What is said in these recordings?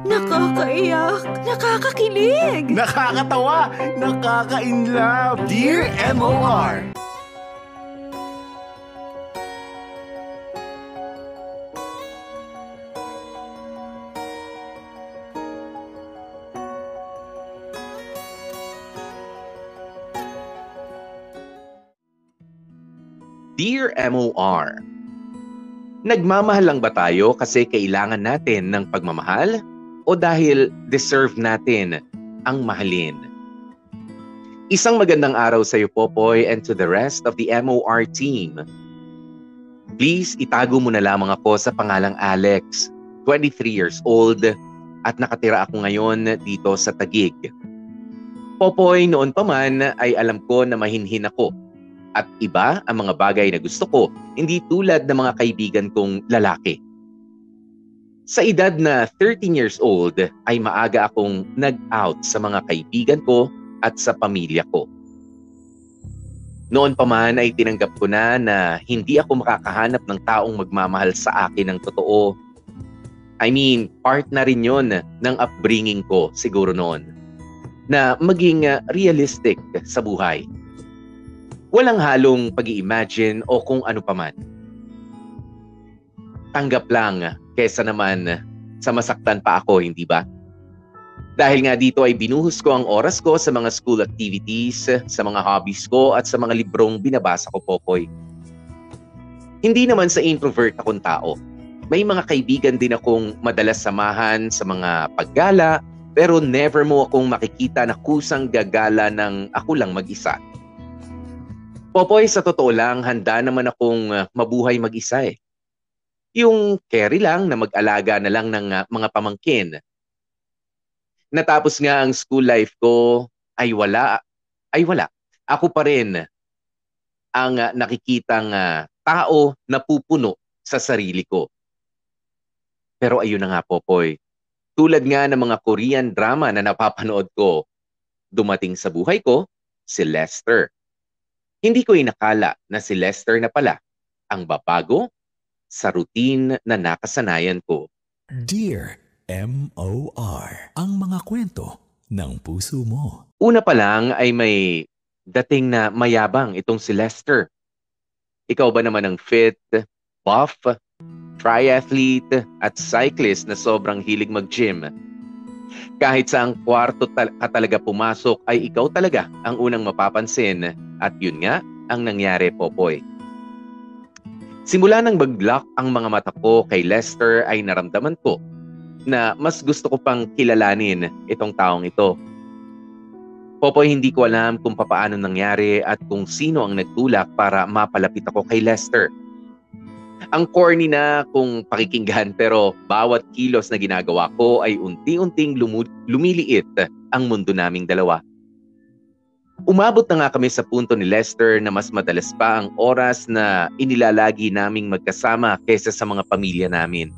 Nakakaiyak, nakakakilig. Nakakatawa, nakaka-inlove. Dear MOR! Dear MOR, Nagmamahal lang ba tayo kasi kailangan natin ng pagmamahal o dahil deserve natin ang mahalin? Isang magandang araw sa iyo, Popoy, and to the rest of the MOR team. Please, itago mo na lamang ako sa pangalang Alex, 23 years old, at nakatira ako ngayon dito sa Tagig. Popoy, noon pa man ay alam ko na mahinhin ako at iba ang mga bagay na gusto ko, hindi tulad ng mga kaibigan kong lalaki. Sa edad na 13 years old ay maaga akong nag-out sa mga kaibigan ko at sa pamilya ko. Noon pa man ay tinanggap ko na na hindi ako makakahanap ng taong magmamahal sa akin ng totoo. I mean, part na rin yon ng upbringing ko siguro noon. Na maging realistic sa buhay Walang halong pag imagine o kung ano paman. Tanggap lang kesa naman sa masaktan pa ako, hindi ba? Dahil nga dito ay binuhos ko ang oras ko sa mga school activities, sa mga hobbies ko at sa mga librong binabasa ko, Popoy. Hindi naman sa introvert akong tao. May mga kaibigan din akong madalas samahan sa mga paggala, pero never mo akong makikita na kusang gagala ng ako lang mag-isa. Popoy, sa totoo lang, handa naman akong uh, mabuhay mag-isa eh. Yung carry lang na mag-alaga na lang ng uh, mga pamangkin. Natapos nga ang school life ko, ay wala. Ay wala. Ako pa rin ang uh, nakikitang uh, tao na pupuno sa sarili ko. Pero ayun na nga, Popoy. Tulad nga ng mga Korean drama na napapanood ko, dumating sa buhay ko si Lester hindi ko inakala na si Lester na pala ang babago sa routine na nakasanayan ko. Dear M.O.R. Ang mga kwento ng puso mo. Una pa lang ay may dating na mayabang itong si Lester. Ikaw ba naman ang fit, buff, triathlete at cyclist na sobrang hilig mag-gym? Kahit sa ang kwarto tal- ka talaga pumasok ay ikaw talaga ang unang mapapansin at yun nga ang nangyari, Popoy. Simula nang mag-lock ang mga mata ko kay Lester ay naramdaman ko na mas gusto ko pang kilalanin itong taong ito. Popoy, hindi ko alam kung papaano nangyari at kung sino ang nagtulak para mapalapit ako kay Lester. Ang corny na kung pakikinggan pero bawat kilos na ginagawa ko ay unti-unting lumiliit ang mundo naming dalawa. Umabot na nga kami sa punto ni Lester na mas madalas pa ang oras na inilalagi naming magkasama kaysa sa mga pamilya namin.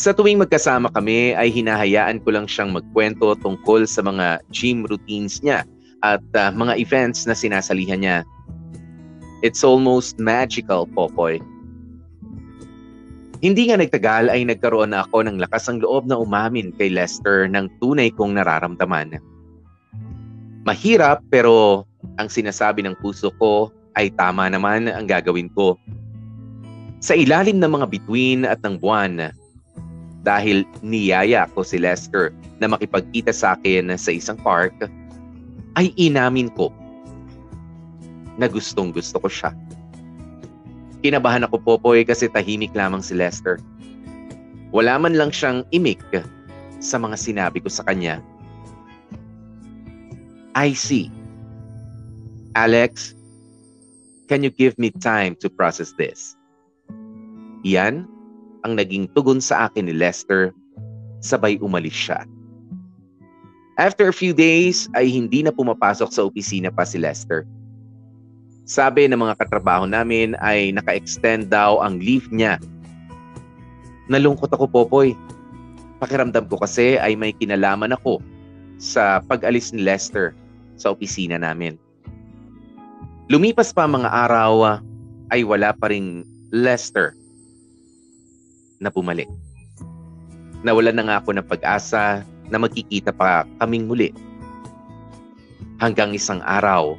Sa tuwing magkasama kami ay hinahayaan ko lang siyang magkwento tungkol sa mga gym routines niya at uh, mga events na sinasalihan niya. It's almost magical, Popoy. Hindi nga nagtagal ay nagkaroon na ako ng lakas ng loob na umamin kay Lester ng tunay kong nararamdaman. Mahirap pero ang sinasabi ng puso ko ay tama naman ang gagawin ko. Sa ilalim ng mga bituin at ng buwan, dahil niyaya ko si Lester na makipagkita sa akin sa isang park, ay inamin ko na gustong gusto ko siya. Kinabahan ako Popoy kasi tahimik lamang si Lester. Wala man lang siyang imik sa mga sinabi ko sa kanya I see. Alex, can you give me time to process this? Iyan ang naging tugon sa akin ni Lester, sabay umalis siya. After a few days ay hindi na pumapasok sa opisina pa si Lester. Sabi ng mga katrabaho namin ay naka-extend daw ang leave niya. Nalungkot ako, Popoy. Pakiramdam ko kasi ay may kinalaman ako sa pag-alis ni Lester sa opisina namin. Lumipas pa mga araw ay wala pa ring Lester na bumalik. Nawalan na nga ako ng pag-asa na magkikita pa kaming muli. Hanggang isang araw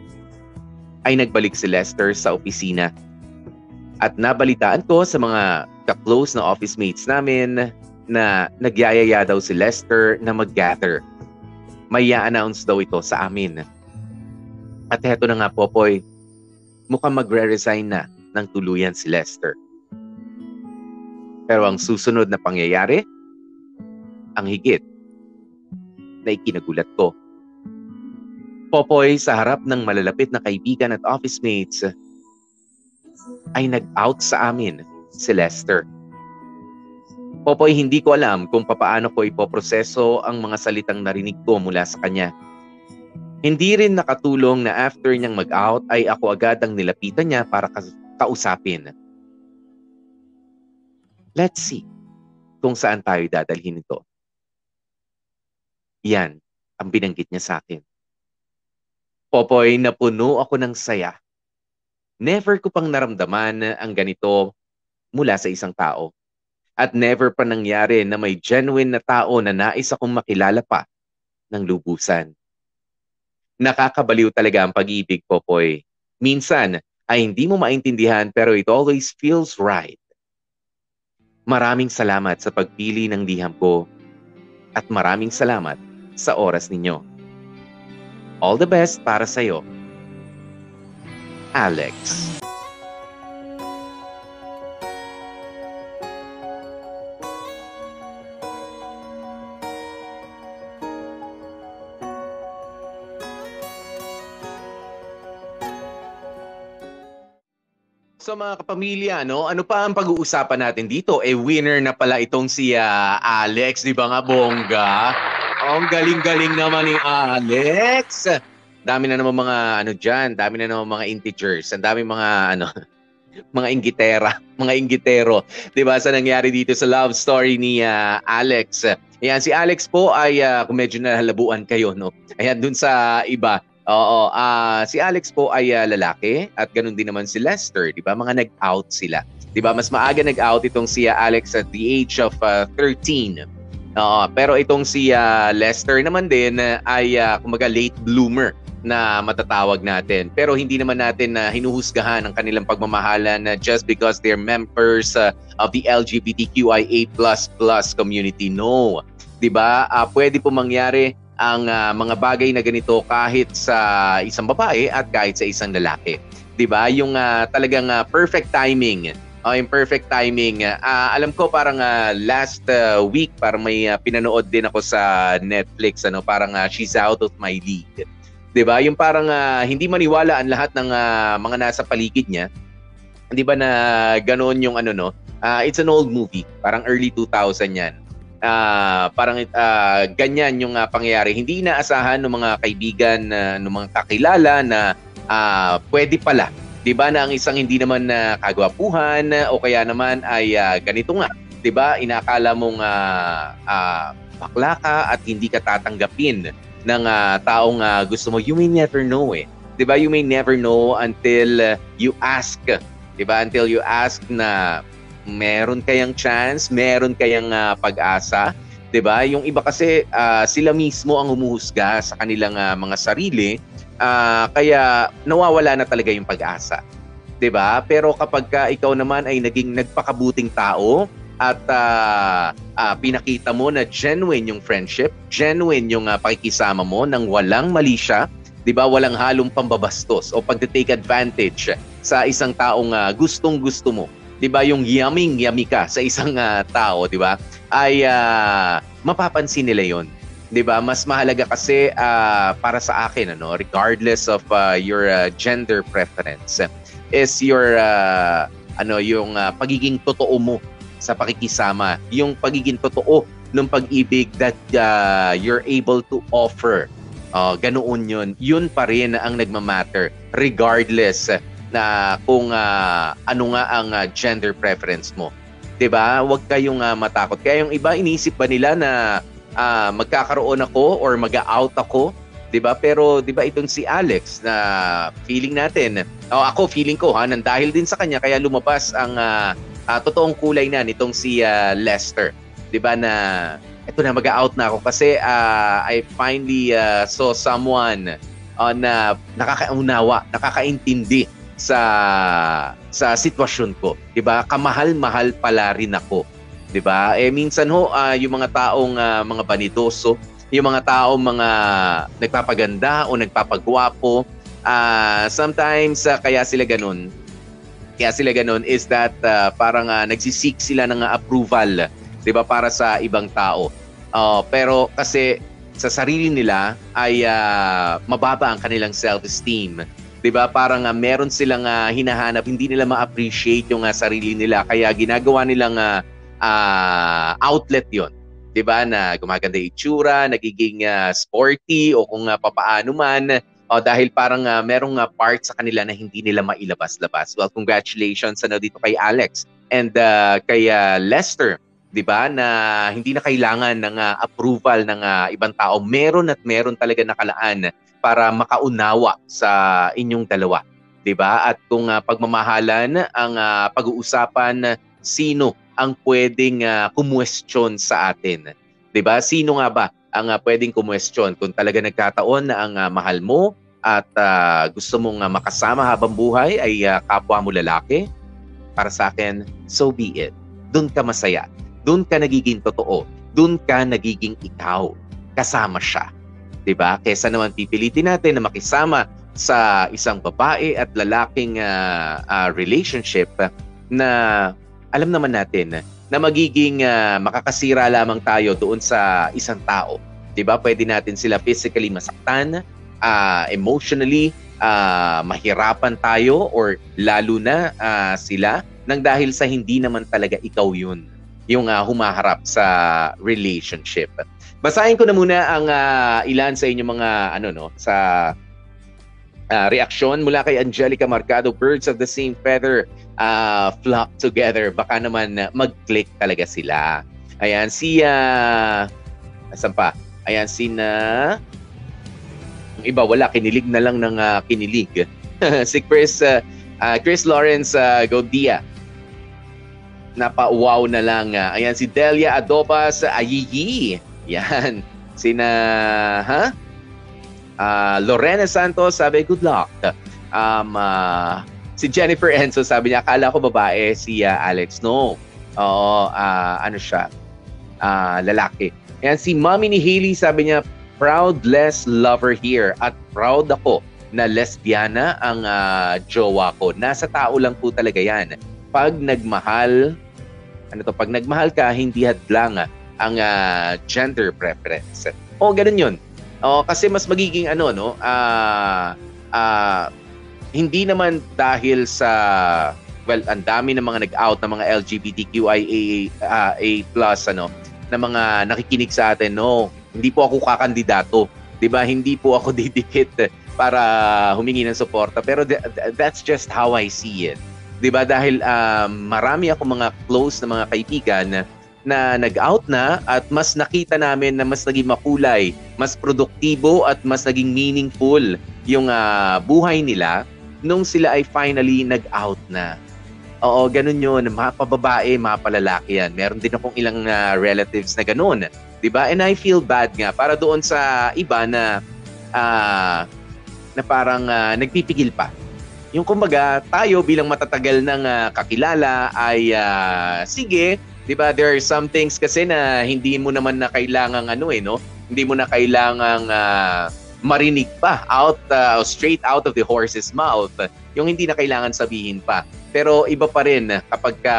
ay nagbalik si Lester sa opisina at nabalitaan ko sa mga ka-close na office mates namin na nagyayaya daw si Lester na mag-gather. May i-announce daw ito sa amin. At heto na nga Popoy, mukhang magre-resign na ng tuluyan si Lester. Pero ang susunod na pangyayari, ang higit na ikinagulat ko. Popoy sa harap ng malalapit na kaibigan at office mates ay nag-out sa amin si Lester. Popoy, hindi ko alam kung papaano ko ipoproseso ang mga salitang narinig ko mula sa kanya. Hindi rin nakatulong na after niyang mag-out ay ako agad ang nilapitan niya para ka- kausapin. Let's see kung saan tayo dadalhin ito. Yan ang binanggit niya sa akin. Popoy, napuno ako ng saya. Never ko pang naramdaman ang ganito mula sa isang tao. At never pa nangyari na may genuine na tao na nais akong makilala pa ng lubusan. Nakakabaliw talaga ang pag-ibig, Popoy. Minsan ay hindi mo maintindihan pero it always feels right. Maraming salamat sa pagpili ng liham ko at maraming salamat sa oras ninyo. All the best para sa'yo. Alex. So mga kapamilya, no, ano pa ang pag-uusapan natin dito? Eh winner na pala itong si ah, Alex, di ba nga bongga? Oh, ang galing-galing naman ni Alex. Dami na naman mga ano diyan, dami na naman mga integers, ang dami mga ano mga inggitera, mga inggitero. 'Di ba sa nangyari dito sa love story ni ah, Alex? Ayan, si Alex po ay ah, kung medyo nahalabuan kayo, no? Ayan, dun sa iba, Oo, ah si Alex po ay ah, lalaki at ganun din naman si Lester, 'di ba? Mga nag-out sila. 'Di ba? Mas maaga nag-out itong si ah, Alex at the age of ah, 13. Oo, pero itong si ah, Lester naman din ay ah, kumbaga late bloomer na matatawag natin. Pero hindi naman natin na hinuhusgahan ang kanilang pagmamahalan just because they're members ah, of the LGBTQIA++ community. No. 'Di ba? Ah, pwede po mangyari ang ah, mga bagay na ganito kahit sa isang babae at kahit sa isang lalaki. 'Di ba? Yung ah, talagang ah, perfect timing. Oh, yung perfect timing. Ah, alam ko parang ah, last ah, week parang may ah, pinanood din ako sa Netflix ano, parang ah, She's Out of My League. 'Di ba? Yung parang ah, hindi maniwala ang lahat ng ah, mga nasa paligid niya. 'Di ba na ganoon yung ano no? Ah, it's an old movie, parang early 2000 yan ah parang ah, ganyan yung ah, pangyayari. Hindi inaasahan ng mga kaibigan, uh, ng mga kakilala na ah, pwede pala. 'Di ba na ang isang hindi naman na kagwapuhan o kaya naman ay ah, ganito nga, 'di ba? Inakala mong ah, ah, bakla ka at hindi ka tatanggapin ng ah, taong ah, gusto mo. You may never know eh. 'Di ba? You may never know until ah, you ask. 'Di ba? Until you ask na meron kayang chance, meron kayang ah, pag-asa, 'di ba? Yung iba kasi ah, sila mismo ang humuhusga sa kanilang ah, mga sarili, ah, kaya nawawala na talaga yung pag-asa. 'Di ba? Pero kapag ka ikaw naman ay naging nagpakabuting tao at ah, ah, pinakita mo na genuine yung friendship, genuine yung ah, pakikisama mo nang walang mali siya, 'di ba? Walang halong pambabastos o pagte-take advantage sa isang taong ah, gustong-gusto mo 'di ba yung yuming yummy ka sa isang ah, tao, 'di ba? Ay ah, mapapansin nila 'yon. 'Di ba? Mas mahalaga kasi ah, para sa akin ano, regardless of ah, your ah, gender preference is your ah, ano yung ah, pagiging totoo mo sa pakikisama, yung pagiging totoo ng pag-ibig that ah, you're able to offer. Oh, ganoon 'yun. Yun pa rin ang nagmamatter regardless na kung ah, ano nga ang ah, gender preference mo. 'Di ba? Huwag kayong ah, matakot. Kaya yung iba inisip ba nila na ah, magkakaroon ako or mag-out ako, 'di ba? Pero 'di ba itong si Alex na feeling natin, o ako feeling ko ha, nang dahil din sa kanya kaya lumabas ang ah, ah, totoong kulay na nitong si ah, Lester. 'di ba na ito na mag-out na ako kasi uh, I finally uh, saw someone uh, na nakakaunawa, nakakaintindi sa sa sitwasyon ko, 'di ba? Kamahal-mahal pala rin ako, 'di ba? Eh minsan ho uh, yung mga taong uh, mga banidoso, yung mga taong mga nagpapaganda o nagpapagwapo, uh, sometimes uh, kaya sila ganun. Kaya sila ganun is that uh, parang uh, nagsisik sila ng approval 'di ba para sa ibang tao. Uh, pero kasi sa sarili nila ay uh, mababa ang kanilang self-esteem. 'Di ba? Parang uh, meron silang uh, hinahanap, hindi nila ma-appreciate yung uh, sarili nila kaya ginagawa nilang uh, uh, outlet 'yon. 'Di ba? Na gumaganda yung itsura, nagiging uh, sporty o kung uh, papaano man o dahil parang uh, merong uh, part sa kanila na hindi nila mailabas-labas. Well, congratulations ano dito kay Alex and uh, kay uh, Lester 'di ba, na hindi na kailangan ng uh, approval ng uh, ibang tao. Meron at meron talaga nakalaan para makaunawa sa inyong dalawa, 'di ba? At kung uh, pagmamahalan ang uh, pag-uusapan sino ang pwedeng uh, kumwestiyon sa atin, 'di ba? Sino nga ba ang uh, pwedeng kumwestiyon kung talaga nagkataon na ang uh, mahal mo at uh, gusto mong uh, makasama habang buhay ay uh, kapwa mo lalaki? Para sa akin, so be it. Doon ka masaya doon ka nagiging totoo. Doon ka nagiging ikaw. Kasama siya. 'Di ba? Kesa naman pipilitin natin na makisama sa isang babae at lalaking uh, uh, relationship na alam naman natin na magiging uh, makakasira lamang tayo doon sa isang tao. 'Di ba? Pwede natin sila physically masaktan, uh, emotionally uh, mahirapan tayo or lalo na uh, sila nang dahil sa hindi naman talaga ikaw 'yun yung uh, humaharap sa relationship. Basahin ko na muna ang uh, ilan sa inyong mga ano no sa uh, reaksyon mula kay Angelica Marcado, Birds of the Same Feather uh, flock together. Baka naman mag-click talaga sila. Ayan, si uh, asan pa? Ayan, si na uh, iba wala kinilig na lang ng uh, kinilig. si Chris uh, uh, Chris Lawrence uh, Godia napa-wow na lang. Ayan, si Delia Adobas Ayiyi. Yan. Sina, ha? Uh, Lorena Santos sabi, good luck. Um, uh, si Jennifer Enzo sabi niya, akala ko babae si uh, Alex. No. Oo, uh, ano siya? Uh, lalaki. Ayan, si mommy ni Haley sabi niya, proud less lover here at proud ako na lesbiana ang uh, jowa ko. Nasa tao lang po talaga yan pag nagmahal, ano to, pag nagmahal ka, hindi hadlang ang uh, gender preference. O, ganun yun. O, kasi mas magiging ano, no, uh, uh, hindi naman dahil sa well, ang dami ng mga nag-out ng mga LGBTQIA uh, A plus ano, na mga nakikinig sa atin, no, hindi po ako kakandidato. 'Di ba? Hindi po ako didikit para humingi ng suporta, pero th- that's just how I see it. 'di ba dahil um, marami ako mga close na mga kaibigan na, na nag-out na at mas nakita namin na mas naging makulay, mas produktibo at mas naging meaningful yung uh, buhay nila nung sila ay finally nag-out na. Oo, ganun yun. Mapababae, mapalalaki yan. Meron din akong ilang uh, relatives na ganun. ba? And I feel bad nga para doon sa iba na uh, na parang uh, nagpipigil pa yung kumbaga tayo bilang matatagal ng uh, kakilala ay uh, sige, 'di ba? There are some things kasi na hindi mo naman na kailangang ano eh, no? Hindi mo na kailangang uh, marinig pa out uh, straight out of the horse's mouth. Yung hindi na kailangan sabihin pa. Pero iba pa rin kapag ka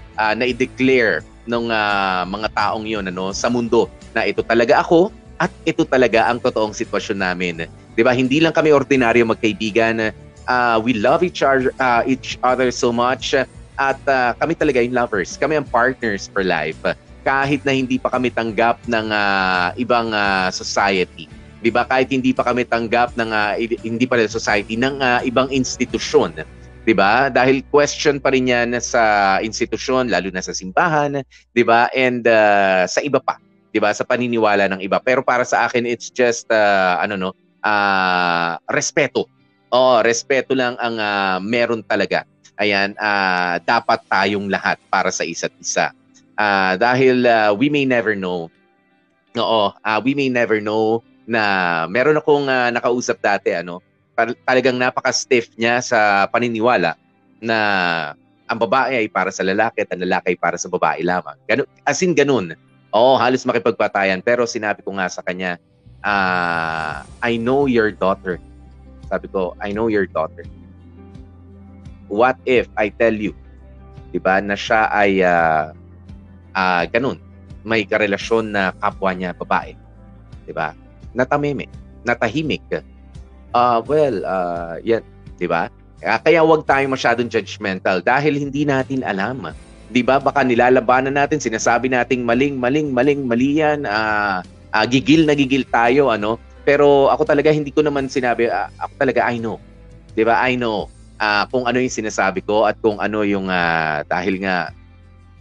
uh, na-declare ng uh, mga taong 'yon ano sa mundo na ito talaga ako at ito talaga ang totoong sitwasyon namin. 'Di ba? Hindi lang kami ordinaryo magkaibigan, Uh, we love each other, uh, each other so much at uh, kami talaga yung lovers. Kami ang partners for life. Kahit na hindi pa kami tanggap ng uh, ibang uh, society. 'Di ba? Kahit hindi pa kami tanggap ng uh, hindi pa rin society ng uh, ibang institusyon. 'di ba? Dahil question pa rin 'yan sa institusyon, lalo na sa simbahan, 'di ba? And uh, sa iba pa, 'di ba? Sa paniniwala ng iba. Pero para sa akin it's just uh, ano no, uh, respeto Oh, respeto lang ang uh, meron talaga. Ayan, uh, dapat tayong lahat para sa isa't isa. Ah, dahil ah, we may never know. Oo, ah, we may never know na meron akong ah, nakausap dati ano, tal- talagang napaka-stiff niya sa paniniwala na ang babae ay para sa lalaki at ang lalaki ay para sa babae lamang. Ganun, as in ganun. Oo, halos makipagpatayan. Pero sinabi ko nga sa kanya, ah, I know your daughter. Sabi ko, I know your daughter. What if I tell you, di ba, na siya ay ah, ah, ganun, may karelasyon na kapwa niya babae. Di ba? Natameme, natahimik. Ah, well, ah, yan, di ba? Kaya wag tayong masyadong judgmental dahil hindi natin alam. 'Di ba? Baka nilalabanan natin, sinasabi nating maling, maling, maling, mali yan. Ah, ah, gigil na gigil tayo, ano? Pero ako talaga hindi ko naman sinabi, ah, ako talaga I know. 'Di ba? I know ah, kung ano yung sinasabi ko at kung ano yung ah, dahil nga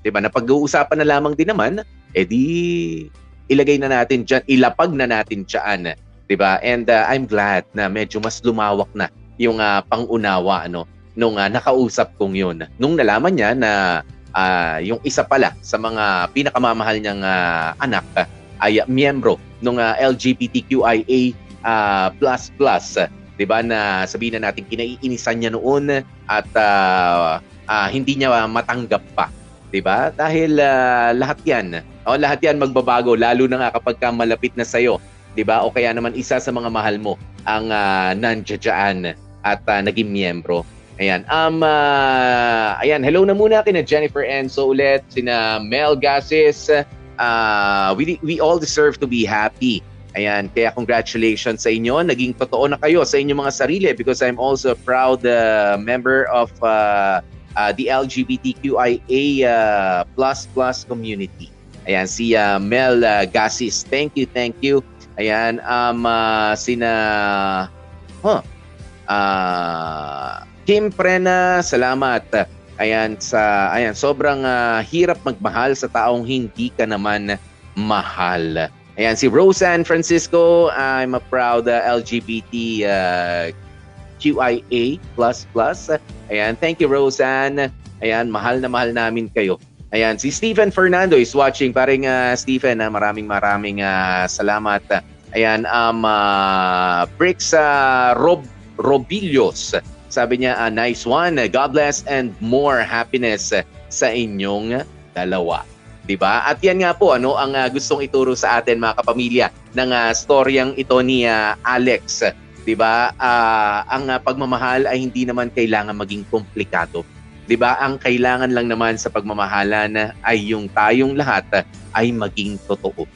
'di ba? Napag-uusapan na lamang din naman, edi ilagay na natin diyan, ilapag na natin diyan, 'di ba? And ah, I'm glad na medyo mas lumawak na yung ah, pangunawa ano nung ah, nakausap kong yun. Nung nalaman niya na ah, yung isa pala sa mga pinakamamahal niyang ah, anak ah, ay ah, miyembro ng LGBTQIA ah, plus plus, 'di ba na sabihin na natin kinaiinisan niya noon at ah, ah, hindi niya matanggap pa, 'di ba? Dahil ah, lahat 'yan, o lahat 'yan magbabago lalo na nga kapag ka malapit na sa 'di ba? O kaya naman isa sa mga mahal mo ang uh, nandiyan at uh, naging miyembro. Ayan. Um, ah, ayan, hello na muna kina Jennifer Enzo ulit, sina Mel Gasis. Uh, we, we all deserve to be happy. Ayan, kaya congratulations sa inyo. Naging totoo na kayo sa inyong mga sarili because I'm also a proud uh, member of uh, uh, the LGBTQIA uh, plus plus community. Ayan, si uh, Mel uh, Gasis. Thank you, thank you. Ayan, um, uh, sina... Huh, uh, Kim Prena, salamat. Ayan, sa, ayan, sobrang uh, hirap magmahal sa taong hindi ka naman mahal. Ayan, si Roseanne Francisco, I'm a proud uh, LGBT uh, QIA++. Ayan, thank you Roseanne. Ayan, mahal na mahal namin kayo. Ayan, si Stephen Fernando is watching. Paring uh, Stephen, uh, maraming maraming uh, salamat. Ayan, um, uh, Bricks uh, Rob, Robillos. Sabi niya, uh, nice one. God bless and more happiness sa inyong dalawa. 'Di ba? At yan nga po ano ang uh, gustong ituro sa atin mga kapamilya ng uh, storyang ito ni uh, Alex, 'di ba? Uh, ang uh, pagmamahal ay hindi naman kailangan maging komplikado. 'di ba? Ang kailangan lang naman sa pagmamahalan ay yung tayong lahat ay maging totoo.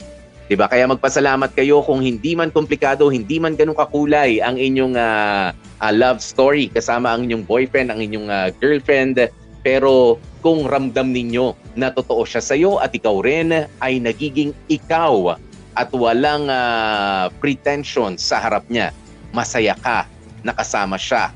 'Di ba? Kaya magpasalamat kayo kung hindi man komplikado, hindi man ganun kakulay ang inyong uh, uh, love story kasama ang inyong boyfriend, ang inyong uh, girlfriend, pero kung ramdam ninyo na totoo siya sa iyo at ikaw rin ay nagiging ikaw at walang uh, pretension sa harap niya, masaya ka nakasama siya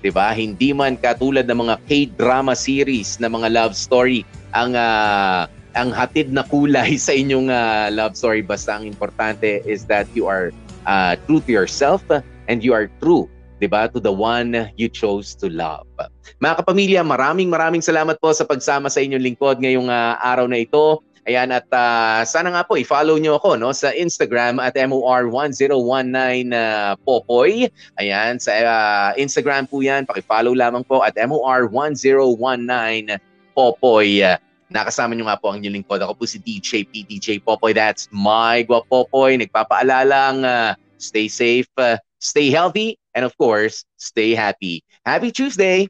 'di ba? Hindi man katulad ng mga K-drama series na mga love story ang uh, ang hatid na kulay sa inyong uh, love story basta ang importante is that you are uh, true to yourself and you are true 'di ba to the one you chose to love. Mga kapamilya, maraming maraming salamat po sa pagsama sa inyong lingkod ngayong uh, araw na ito. Ayan at uh, sana nga po i-follow nyo ako no sa Instagram at MOR1019 uh, Popoy. Ayan sa uh, Instagram po 'yan, paki-follow lamang po at MOR1019 Popoy. Nakasama nyo nga po ang inyong lingkod. Ako po si DJ P. DJ Popoy. That's my Popoy. Nagpapaalalang uh, stay safe, uh, stay healthy, and of course, stay happy. Happy Tuesday!